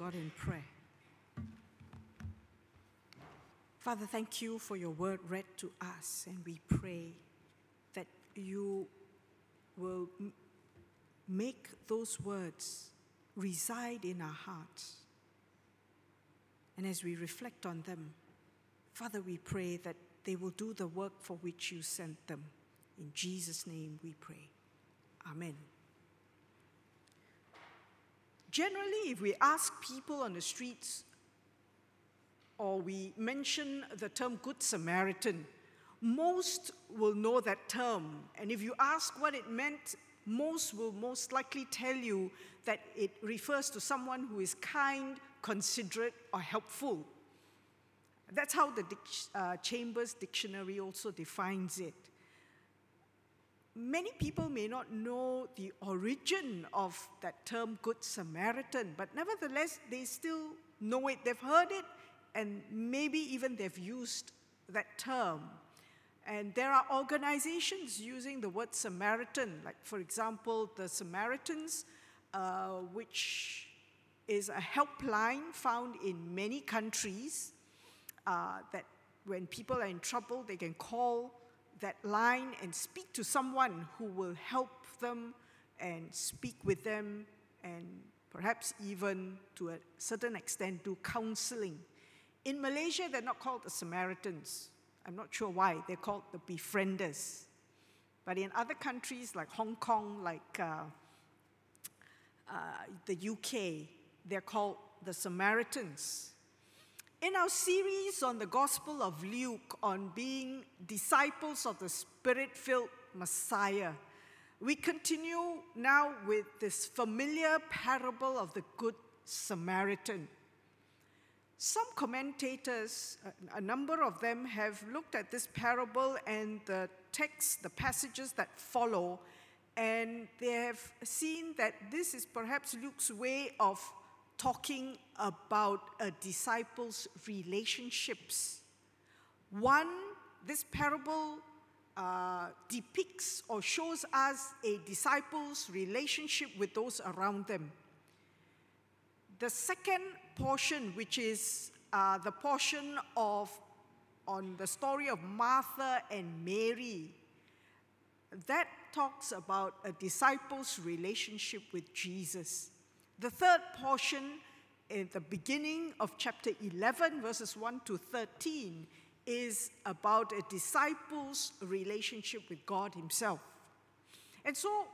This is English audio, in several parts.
God in prayer. Father, thank you for your word read to us, and we pray that you will make those words reside in our hearts. And as we reflect on them, Father, we pray that they will do the work for which you sent them. In Jesus' name we pray. Amen. Generally, if we ask people on the streets or we mention the term Good Samaritan, most will know that term. And if you ask what it meant, most will most likely tell you that it refers to someone who is kind, considerate, or helpful. That's how the uh, Chambers Dictionary also defines it. Many people may not know the origin of that term Good Samaritan, but nevertheless, they still know it. They've heard it, and maybe even they've used that term. And there are organizations using the word Samaritan, like, for example, the Samaritans, uh, which is a helpline found in many countries uh, that when people are in trouble, they can call that line and speak to someone who will help them and speak with them and perhaps even to a certain extent do counseling. In Malaysia, they're not called the Samaritans. I'm not sure why. They're called the befrienders. But in other countries like Hong Kong, like uh, uh, the UK, they're called the Samaritans. In our series on the Gospel of Luke on being disciples of the Spirit filled Messiah, we continue now with this familiar parable of the Good Samaritan. Some commentators, a number of them, have looked at this parable and the text, the passages that follow, and they have seen that this is perhaps Luke's way of talking about a disciple's relationships. One, this parable uh, depicts or shows us a disciple's relationship with those around them. The second portion, which is uh, the portion of on the story of Martha and Mary, that talks about a disciple's relationship with Jesus. The third portion, in the beginning of chapter 11, verses 1 to 13, is about a disciple's relationship with God Himself. And so,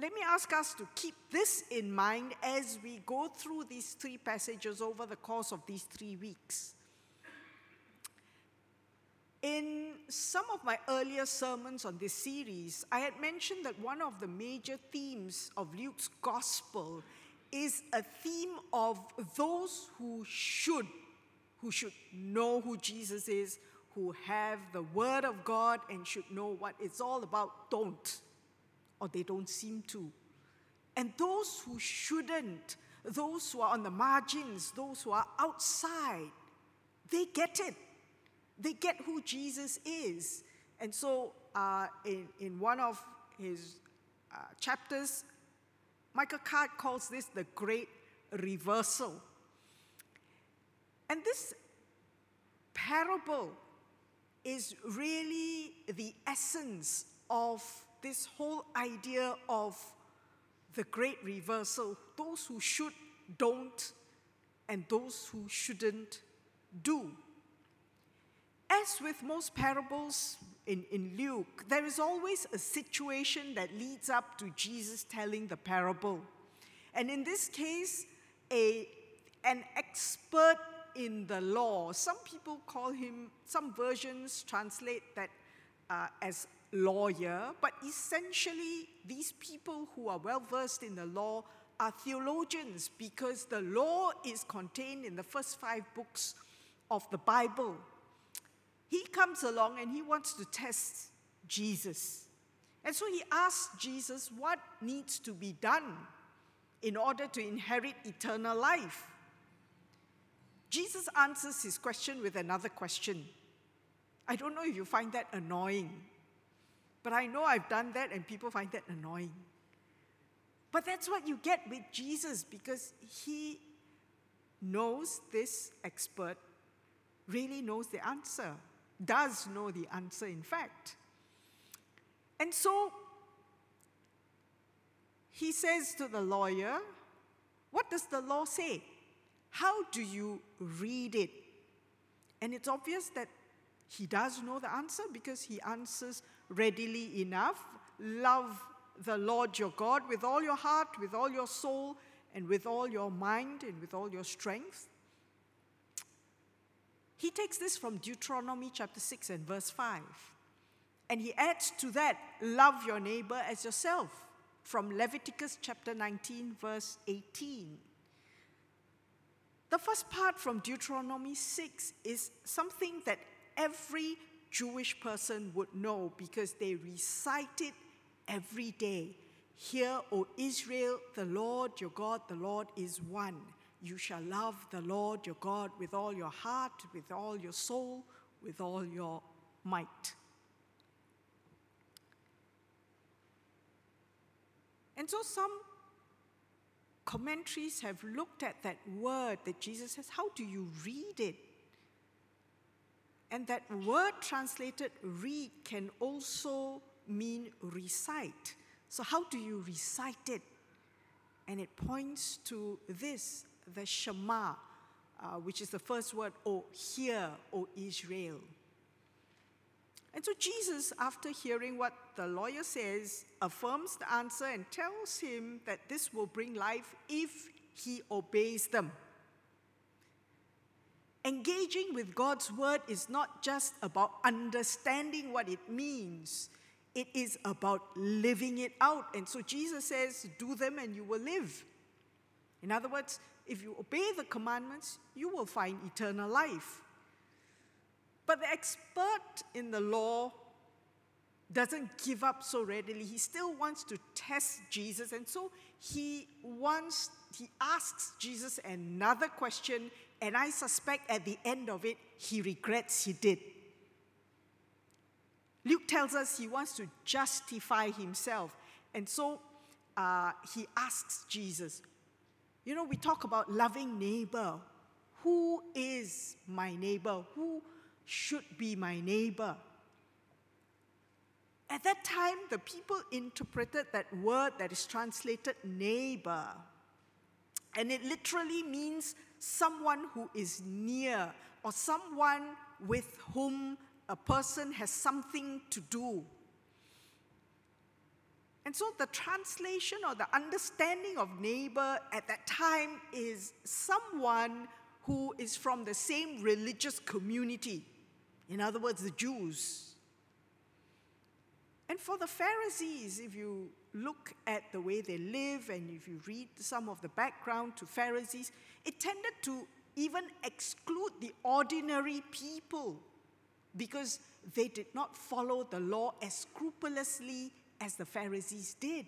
let me ask us to keep this in mind as we go through these three passages over the course of these three weeks. In some of my earlier sermons on this series, I had mentioned that one of the major themes of Luke's gospel is a theme of those who should, who should know who Jesus is, who have the Word of God and should know what it's all about, don't, or they don't seem to. And those who shouldn't, those who are on the margins, those who are outside, they get it. They get who Jesus is. And so, uh, in, in one of his uh, chapters, Michael Card calls this the great reversal. And this parable is really the essence of this whole idea of the great reversal those who should don't, and those who shouldn't do. As with most parables in, in Luke, there is always a situation that leads up to Jesus telling the parable. And in this case, a, an expert in the law, some people call him, some versions translate that uh, as lawyer, but essentially, these people who are well versed in the law are theologians because the law is contained in the first five books of the Bible. He comes along and he wants to test Jesus. And so he asks Jesus what needs to be done in order to inherit eternal life. Jesus answers his question with another question. I don't know if you find that annoying, but I know I've done that and people find that annoying. But that's what you get with Jesus because he knows this expert really knows the answer, does know the answer, in fact. And so he says to the lawyer, What does the law say? How do you read it? And it's obvious that he does know the answer because he answers readily enough. Love the Lord your God with all your heart, with all your soul, and with all your mind, and with all your strength. He takes this from Deuteronomy chapter 6 and verse 5. And he adds to that, love your neighbor as yourself, from Leviticus chapter 19, verse 18. The first part from Deuteronomy 6 is something that every Jewish person would know because they recite it every day. Hear, O Israel, the Lord your God, the Lord is one. You shall love the Lord your God with all your heart, with all your soul, with all your might. And so some commentaries have looked at that word that Jesus says. How do you read it? And that word translated read can also mean recite. So, how do you recite it? And it points to this the Shema, uh, which is the first word, O hear, O Israel. And so Jesus, after hearing what the lawyer says, affirms the answer and tells him that this will bring life if he obeys them. Engaging with God's word is not just about understanding what it means, it is about living it out. And so Jesus says, Do them and you will live. In other words, if you obey the commandments, you will find eternal life. But the expert in the law doesn't give up so readily. He still wants to test Jesus. And so he wants, he asks Jesus another question. And I suspect at the end of it, he regrets he did. Luke tells us he wants to justify himself. And so uh, he asks Jesus, You know, we talk about loving neighbor. Who is my neighbor? Who should be my neighbor. At that time, the people interpreted that word that is translated neighbor, and it literally means someone who is near or someone with whom a person has something to do. And so the translation or the understanding of neighbor at that time is someone who is from the same religious community. In other words, the Jews. And for the Pharisees, if you look at the way they live and if you read some of the background to Pharisees, it tended to even exclude the ordinary people because they did not follow the law as scrupulously as the Pharisees did.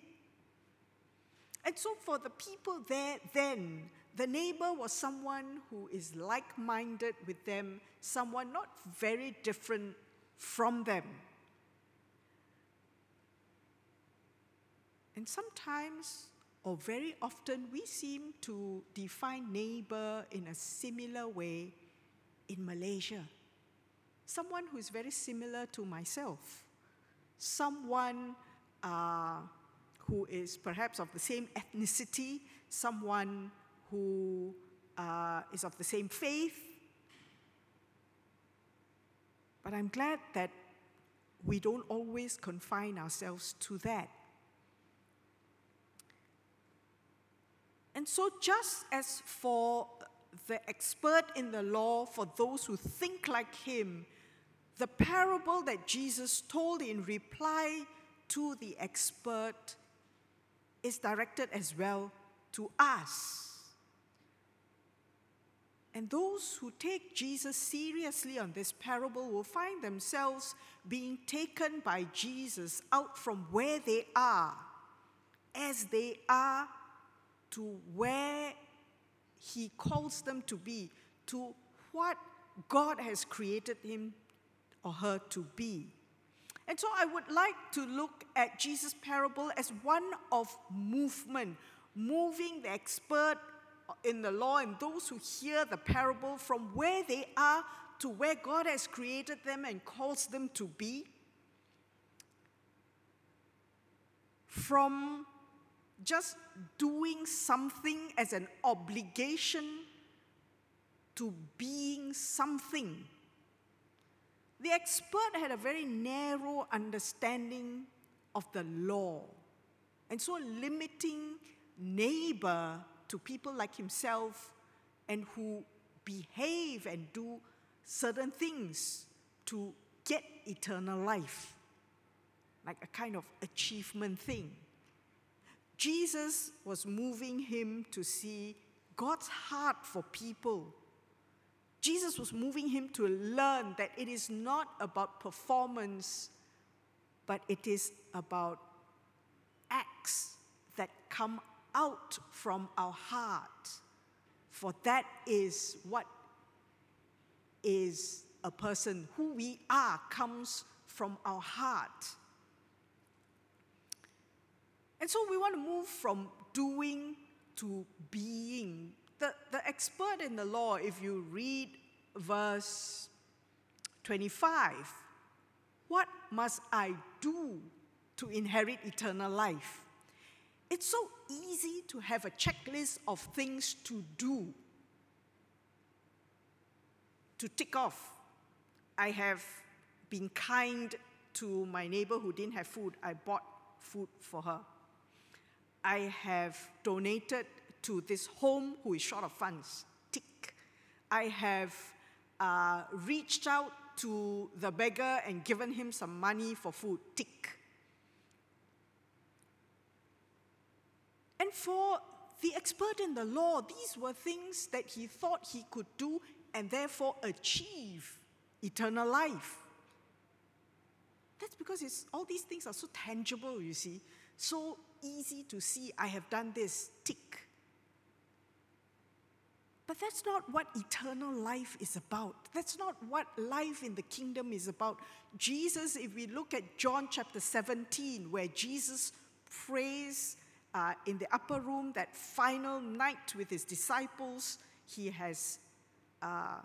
And so, for the people there then, the neighbor was someone who is like minded with them, someone not very different from them. And sometimes, or very often, we seem to define neighbor in a similar way in Malaysia. Someone who is very similar to myself, someone uh, who is perhaps of the same ethnicity, someone who uh, is of the same faith. But I'm glad that we don't always confine ourselves to that. And so, just as for the expert in the law, for those who think like him, the parable that Jesus told in reply to the expert is directed as well to us. And those who take Jesus seriously on this parable will find themselves being taken by Jesus out from where they are, as they are, to where He calls them to be, to what God has created him or her to be. And so I would like to look at Jesus' parable as one of movement, moving the expert in the law and those who hear the parable from where they are to where God has created them and calls them to be. From just doing something as an obligation to being something. The expert had a very narrow understanding of the law, and so limiting neighbor to people like himself and who behave and do certain things to get eternal life, like a kind of achievement thing. Jesus was moving him to see God's heart for people. Jesus was moving him to learn that it is not about performance, but it is about acts that come out from our heart. For that is what is a person. Who we are comes from our heart. And so we want to move from doing to being. The, the expert in the law, if you read verse 25, what must I do to inherit eternal life? It's so easy to have a checklist of things to do, to tick off. I have been kind to my neighbor who didn't have food. I bought food for her. I have donated to this home who is short of funds. Tick. I have uh, reached out to the beggar and given him some money for food. Tick. And for the expert in the law, these were things that he thought he could do and therefore achieve eternal life. That's because all these things are so tangible, you see, so easy to see. I have done this, tick. But that's not what eternal life is about. That's not what life in the kingdom is about. Jesus, if we look at John chapter 17, where Jesus prays uh, in the upper room, that final night with his disciples, he has uh,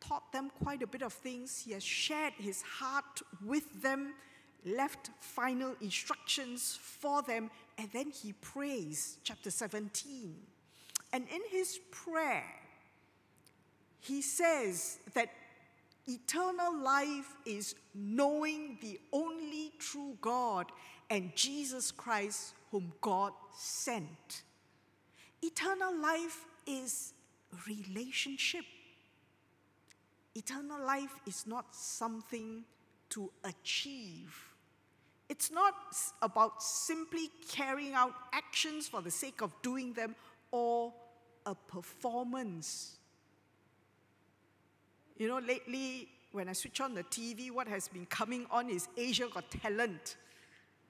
taught them quite a bit of things. He has shared his heart with them, left final instructions for them, and then he prays, chapter 17. And in his prayer, he says that eternal life is knowing the only true God and Jesus Christ whom God sent. Eternal life is relationship. Eternal life is not something to achieve. It's not about simply carrying out actions for the sake of doing them or a performance. You know, lately, when I switch on the TV, what has been coming on is Asia Got Talent.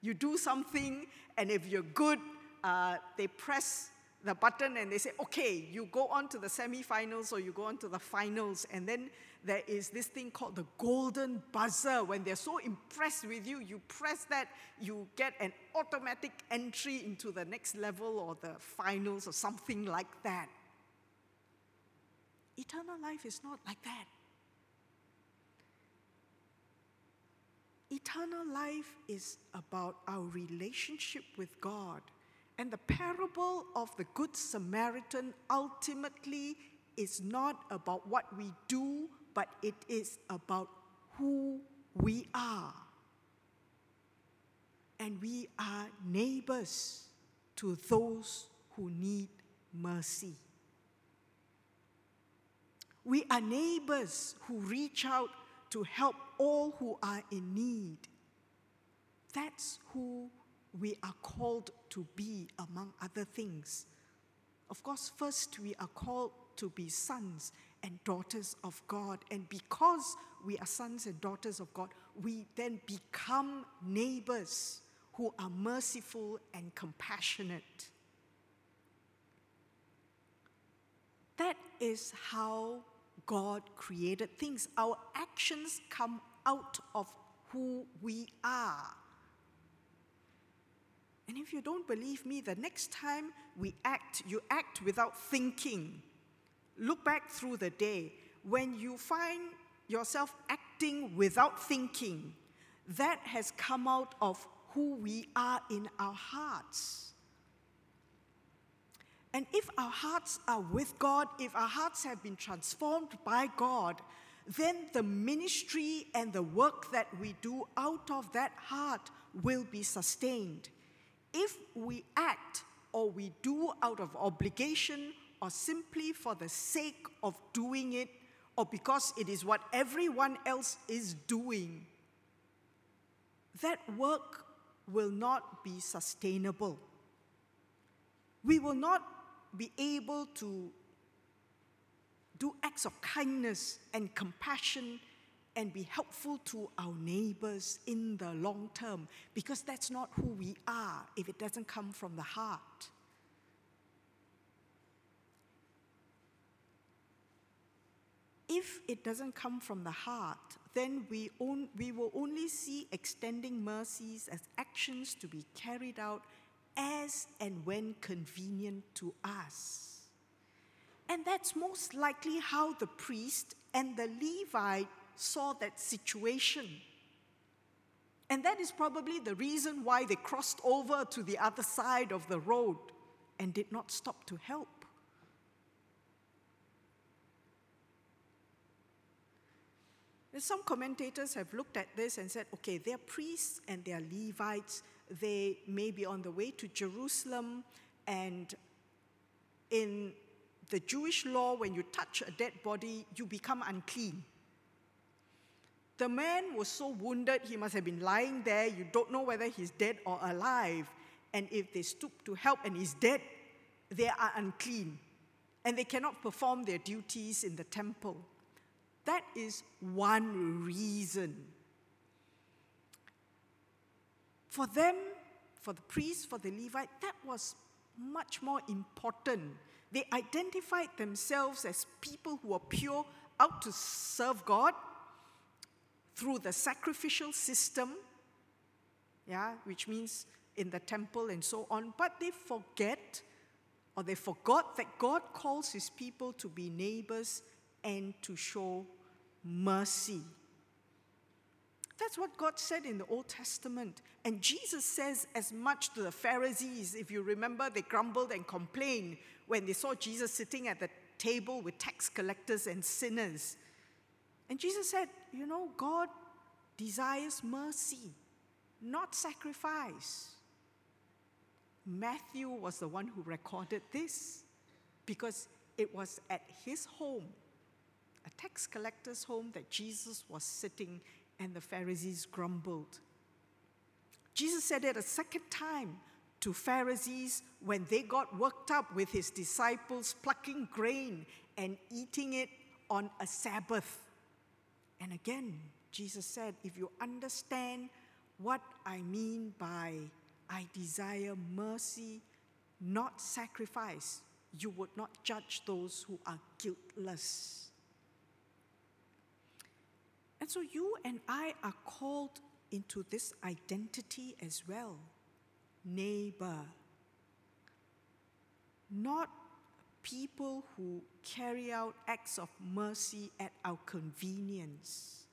You do something, and if you're good, uh, they press the button and they say, okay, you go on to the semifinals or you go on to the finals. And then there is this thing called the golden buzzer. When they're so impressed with you, you press that, you get an automatic entry into the next level or the finals or something like that. Eternal life is not like that. Eternal life is about our relationship with God. And the parable of the Good Samaritan ultimately is not about what we do, but it is about who we are. And we are neighbors to those who need mercy. We are neighbors who reach out to help all who are in need. That's who we are called to be, among other things. Of course, first we are called to be sons and daughters of God. And because we are sons and daughters of God, we then become neighbors who are merciful and compassionate. That is how God created things. Our actions come out of who we are. And if you don't believe me, the next time we act, you act without thinking. Look back through the day. When you find yourself acting without thinking, that has come out of who we are in our hearts. And if our hearts are with God, if our hearts have been transformed by God, then the ministry and the work that we do out of that heart will be sustained. If we act or we do out of obligation or simply for the sake of doing it or because it is what everyone else is doing, that work will not be sustainable. We will not be able to do acts of kindness and compassion and be helpful to our neighbors in the long term because that's not who we are if it doesn't come from the heart. If it doesn't come from the heart, then we, on, we will only see extending mercies as actions to be carried out as and when convenient to us. And that's most likely how the priest and the Levite saw that situation. And that is probably the reason why they crossed over to the other side of the road and did not stop to help. Some commentators have looked at this and said, okay, they're priests and they're Levites. They may be on the way to Jerusalem, and in the Jewish law, when you touch a dead body, you become unclean. The man was so wounded, he must have been lying there. You don't know whether he's dead or alive. And if they stoop to help and he's dead, they are unclean. And they cannot perform their duties in the temple. That is one reason. For them, for the priest, for the Levite, that was much more important. They identified themselves as people who are pure, out to serve God through the sacrificial system, yeah, which means in the temple and so on, but they forget or they forgot that God calls his people to be neighbors and to show mercy. That's what God said in the Old Testament. And Jesus says as much to the Pharisees. If you remember, they grumbled and complained when they saw Jesus sitting at the table with tax collectors and sinners. And Jesus said, You know, God desires mercy, not sacrifice. Matthew was the one who recorded this because it was at his home, a tax collector's home, that Jesus was sitting and the Pharisees grumbled. Jesus said it a second time to Pharisees when they got worked up with his disciples plucking grain and eating it on a Sabbath. And again, Jesus said, If you understand what I mean by I desire mercy, not sacrifice, you would not judge those who are guiltless. And so you and I are called into this identity as well neighbor. Not people who carry out acts of mercy at our convenience.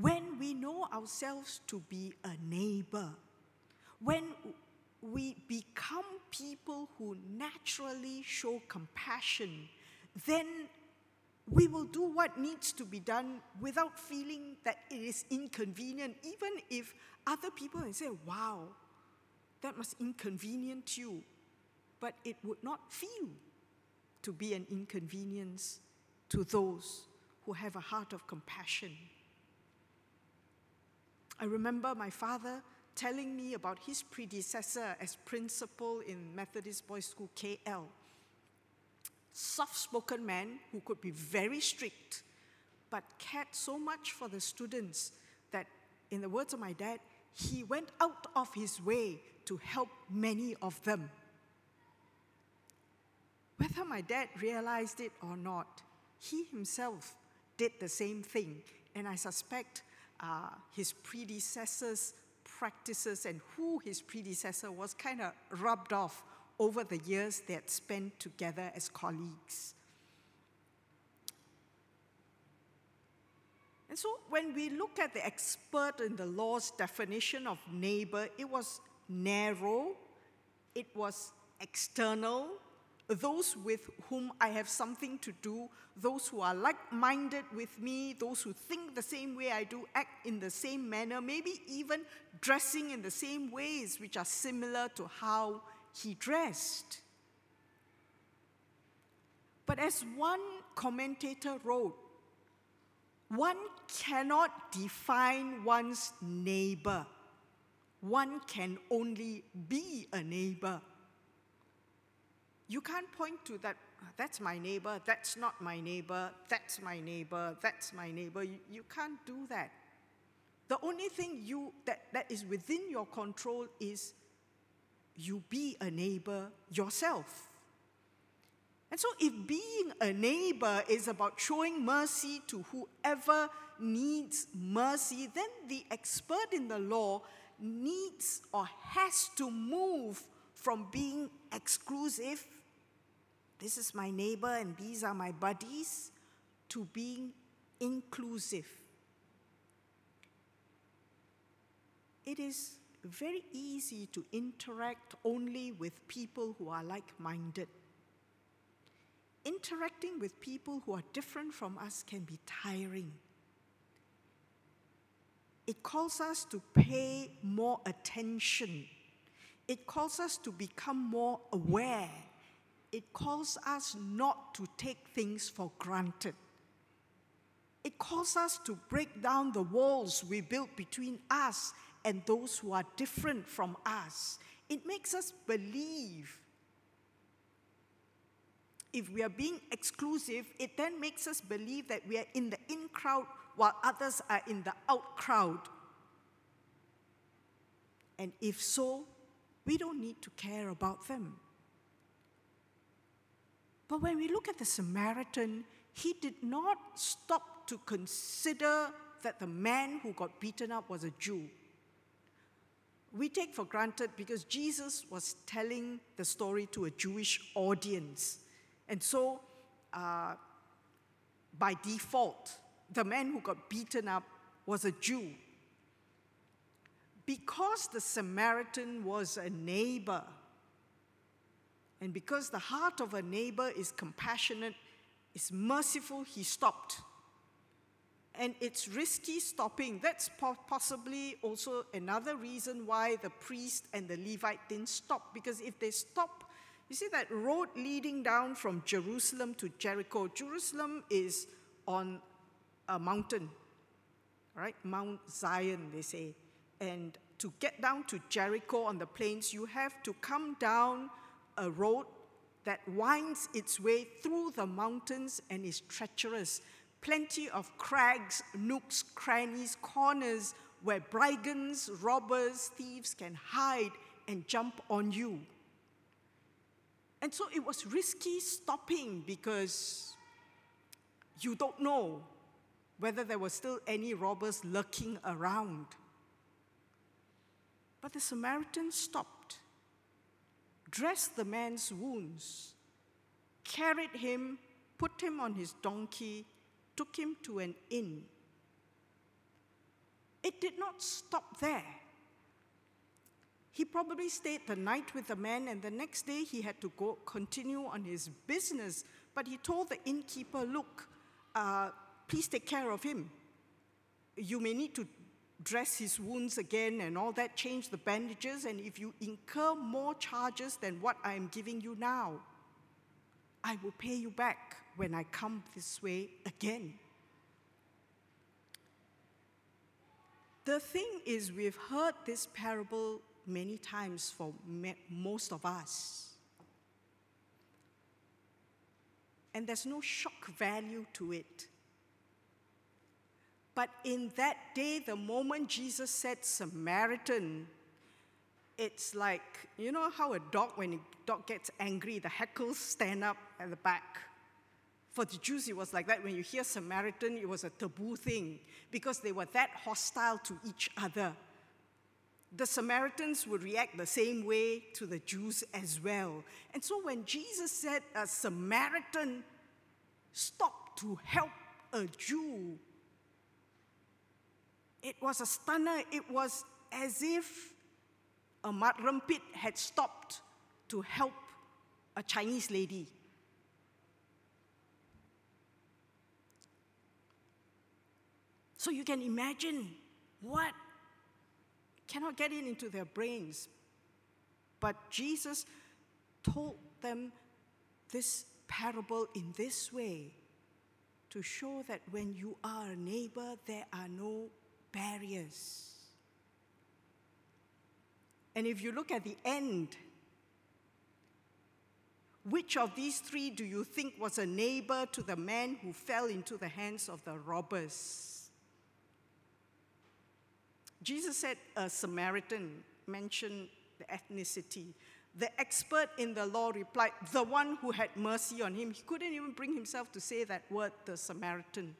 When we know ourselves to be a neighbor, when we become people who naturally show compassion, then we will do what needs to be done without feeling that it is inconvenient, even if other people say, wow, that must inconvenience you. But it would not feel to be an inconvenience to those who have a heart of compassion. I remember my father telling me about his predecessor as principal in Methodist Boys School KL. Soft spoken man who could be very strict, but cared so much for the students that, in the words of my dad, he went out of his way to help many of them. Whether my dad realized it or not, he himself did the same thing, and I suspect uh, his predecessors practices and who his predecessor was kind of rubbed off over the years they had spent together as colleagues. And so when we look at the expert in the law's definition of neighbor, it was narrow, it was external, those with whom I have something to do, those who are like minded with me, those who think the same way I do, act in the same manner, maybe even dressing in the same ways which are similar to how he dressed. But as one commentator wrote, one cannot define one's neighbor. One can only be a neighbor. You can't point to that, ah, that's my neighbor, that's not my neighbor, that's my neighbor, that's my neighbor. You, you can't do that. The only thing you, that, that is within your control is you be a neighbor yourself. And so, if being a neighbor is about showing mercy to whoever needs mercy, then the expert in the law needs or has to move from being exclusive, this is my neighbor and these are my buddies, to being inclusive. It is very easy to interact only with people who are like minded. Interacting with people who are different from us can be tiring. It calls us to pay more attention. It calls us to become more aware. It calls us not to take things for granted. It calls us to break down the walls we built between us and those who are different from us. It makes us believe. If we are being exclusive, it then makes us believe that we are in the in crowd while others are in the out crowd. And if so, we don't need to care about them. But when we look at the Samaritan, he did not stop to consider that the man who got beaten up was a Jew we take for granted because Jesus was telling the story to a Jewish audience. And so, uh, by default, the man who got beaten up was a Jew. Because the Samaritan was a neighbor, and because the heart of a neighbor is compassionate, is merciful, he stopped and it's risky stopping. That's po- possibly also another reason why the priest and the Levite didn't stop, because if they stop, you see that road leading down from Jerusalem to Jericho. Jerusalem is on a mountain, right? Mount Zion, they say. And to get down to Jericho on the plains, you have to come down a road that winds its way through the mountains and is treacherous plenty of crags, nooks, crannies, corners where brigands, robbers, thieves can hide and jump on you. And so it was risky stopping because you don't know whether there were still any robbers lurking around. But the Samaritan stopped, dressed the man's wounds, carried him, put him on his donkey, took him to an inn. It did not stop there. He probably stayed the night with the man, and the next day he had to go continue on his business. But he told the innkeeper, Look, uh, please take care of him. You may need to dress his wounds again and all that, change the bandages, and if you incur more charges than what I am giving you now, I will pay you back when I come this way again. The thing is, we've heard this parable many times for most of us. And there's no shock value to it. But in that day, the moment Jesus said Samaritan, it's like, you know how a dog, when a dog gets angry, the hackles stand up at the back. For the Jews, it was like that. When you hear Samaritan, it was a taboo thing because they were that hostile to each other. the Samaritans would react the same way to the Jews as well. And so when Jesus said a Samaritan stopped to help a Jew, it was a stunner. It was as if a Mat Rempit had stopped to help a Chinese lady. So you can imagine what cannot get it into their brains. But Jesus told them this parable in this way to show that when you are a neighbor, there are no barriers. And if you look at the end, which of these three do you think was a neighbor to the man who fell into the hands of the robbers? Jesus said a Samaritan mentioned the ethnicity. The expert in the law replied, the one who had mercy on him. He couldn't even bring himself to say that word, the Samaritan.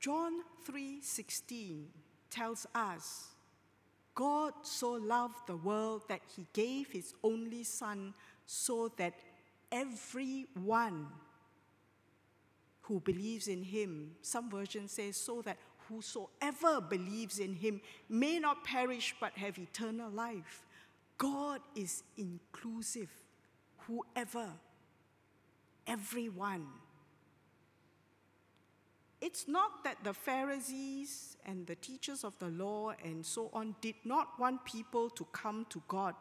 John 3:16 tells us God so loved the world that he gave his only son so that everyone who believes in him, some version says, so that whosoever believes in him may not perish but have eternal life. God is inclusive, whoever, everyone. It's not that the Pharisees and the teachers of the law and so on did not want people to come to God.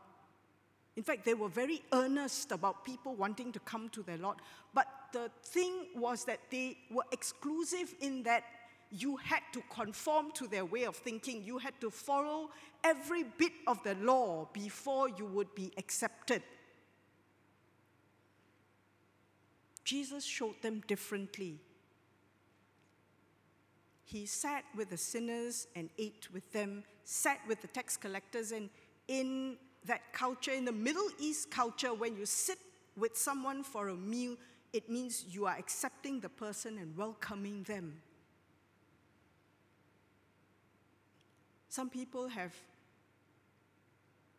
In fact, they were very earnest about people wanting to come to their Lord. But the thing was that they were exclusive in that you had to conform to their way of thinking. You had to follow every bit of the law before you would be accepted. Jesus showed them differently. He sat with the sinners and ate with them, sat with the tax collectors, and in that culture, in the Middle East culture, when you sit with someone for a meal, it means you are accepting the person and welcoming them. Some people have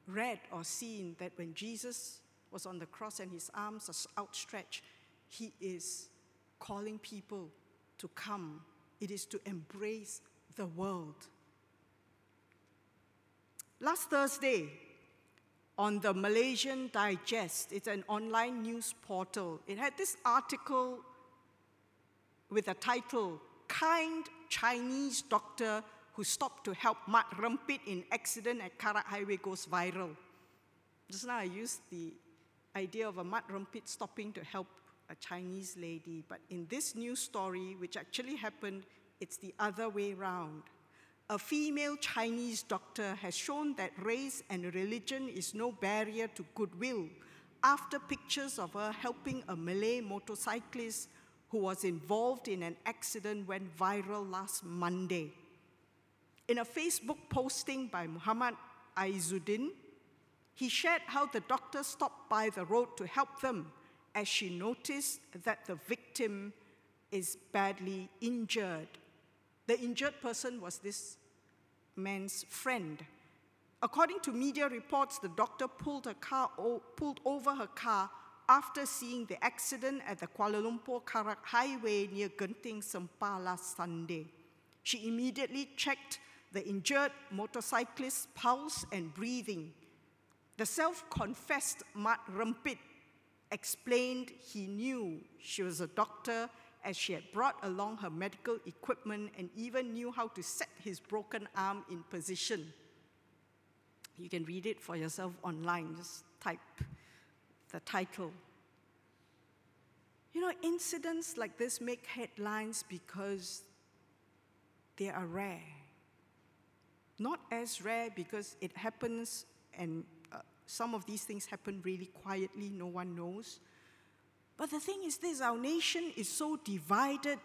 read or seen that when Jesus was on the cross and his arms are outstretched, he is calling people to come it is to embrace the world. Last Thursday, on the Malaysian Digest, it's an online news portal, it had this article with a title Kind Chinese Doctor Who Stopped to Help Mat Rempit in Accident at Karak Highway Goes Viral. Just now I used the idea of a Mat Rempit stopping to help a Chinese lady. But in this new story, which actually happened, it's the other way round. A female Chinese doctor has shown that race and religion is no barrier to goodwill after pictures of her helping a Malay motorcyclist who was involved in an accident went viral last Monday. In a Facebook posting by Muhammad Aizuddin, he shared how the doctor stopped by the road to help them as she noticed that the victim is badly injured. The injured person was this man's friend. According to media reports, the doctor pulled, her car, pulled over her car after seeing the accident at the Kuala Lumpur Karak Highway near Genting Sempah last Sunday. She immediately checked the injured motorcyclist's pulse and breathing. The self confessed Mat Rempit explained he knew she was a doctor as she had brought along her medical equipment and even knew how to set his broken arm in position. You can read it for yourself online, just type the title. You know, incidents like this make headlines because they are rare. Not as rare because it happens and some of these things happen really quietly, no one knows. But the thing is this our nation is so divided,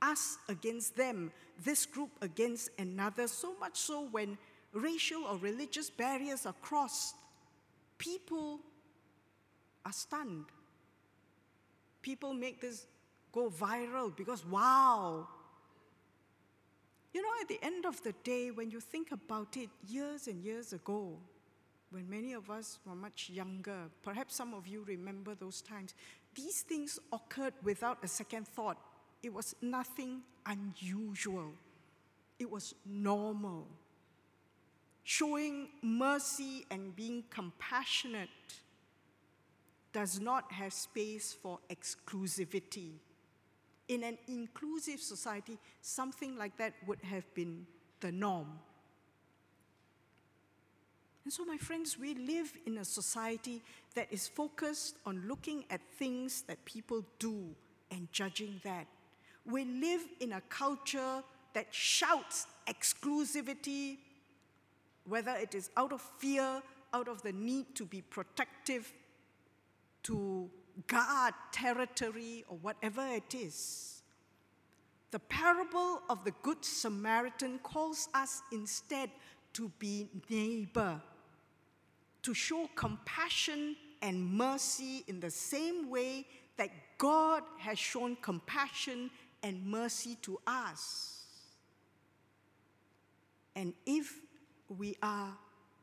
us against them, this group against another, so much so when racial or religious barriers are crossed, people are stunned. People make this go viral because, wow, You know, at the end of the day, when you think about it, years and years ago, when many of us were much younger, perhaps some of you remember those times, these things occurred without a second thought. It was nothing unusual, it was normal. Showing mercy and being compassionate does not have space for exclusivity. In an inclusive society, something like that would have been the norm. And so, my friends, we live in a society that is focused on looking at things that people do and judging that. We live in a culture that shouts exclusivity, whether it is out of fear, out of the need to be protective, to guard territory, or whatever it is. The parable of the Good Samaritan calls us instead to be neighbor to show compassion and mercy in the same way that God has shown compassion and mercy to us. And if we are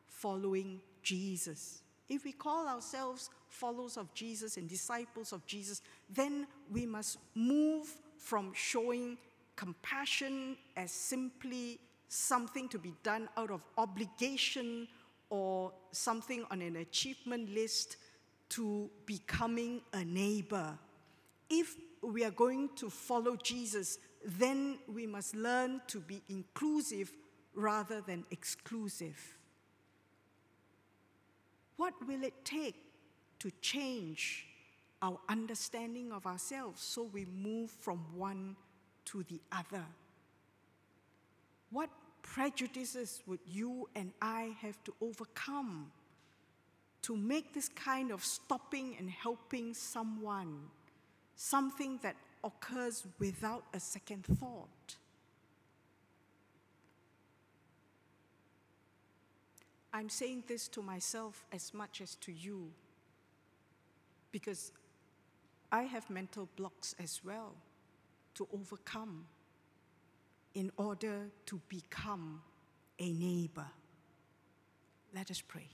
following Jesus, if we call ourselves followers of Jesus and disciples of Jesus, then we must move from showing compassion as simply something to be done out of obligation or something on an achievement list to becoming a neighbor. If we are going to follow Jesus, then we must learn to be inclusive rather than exclusive. What will it take to change our understanding of ourselves so we move from one to the other? What prejudices would you and I have to overcome to make this kind of stopping and helping someone something that occurs without a second thought? I'm saying this to myself as much as to you because I have mental blocks as well to overcome in order to become a neighbor. Let us pray.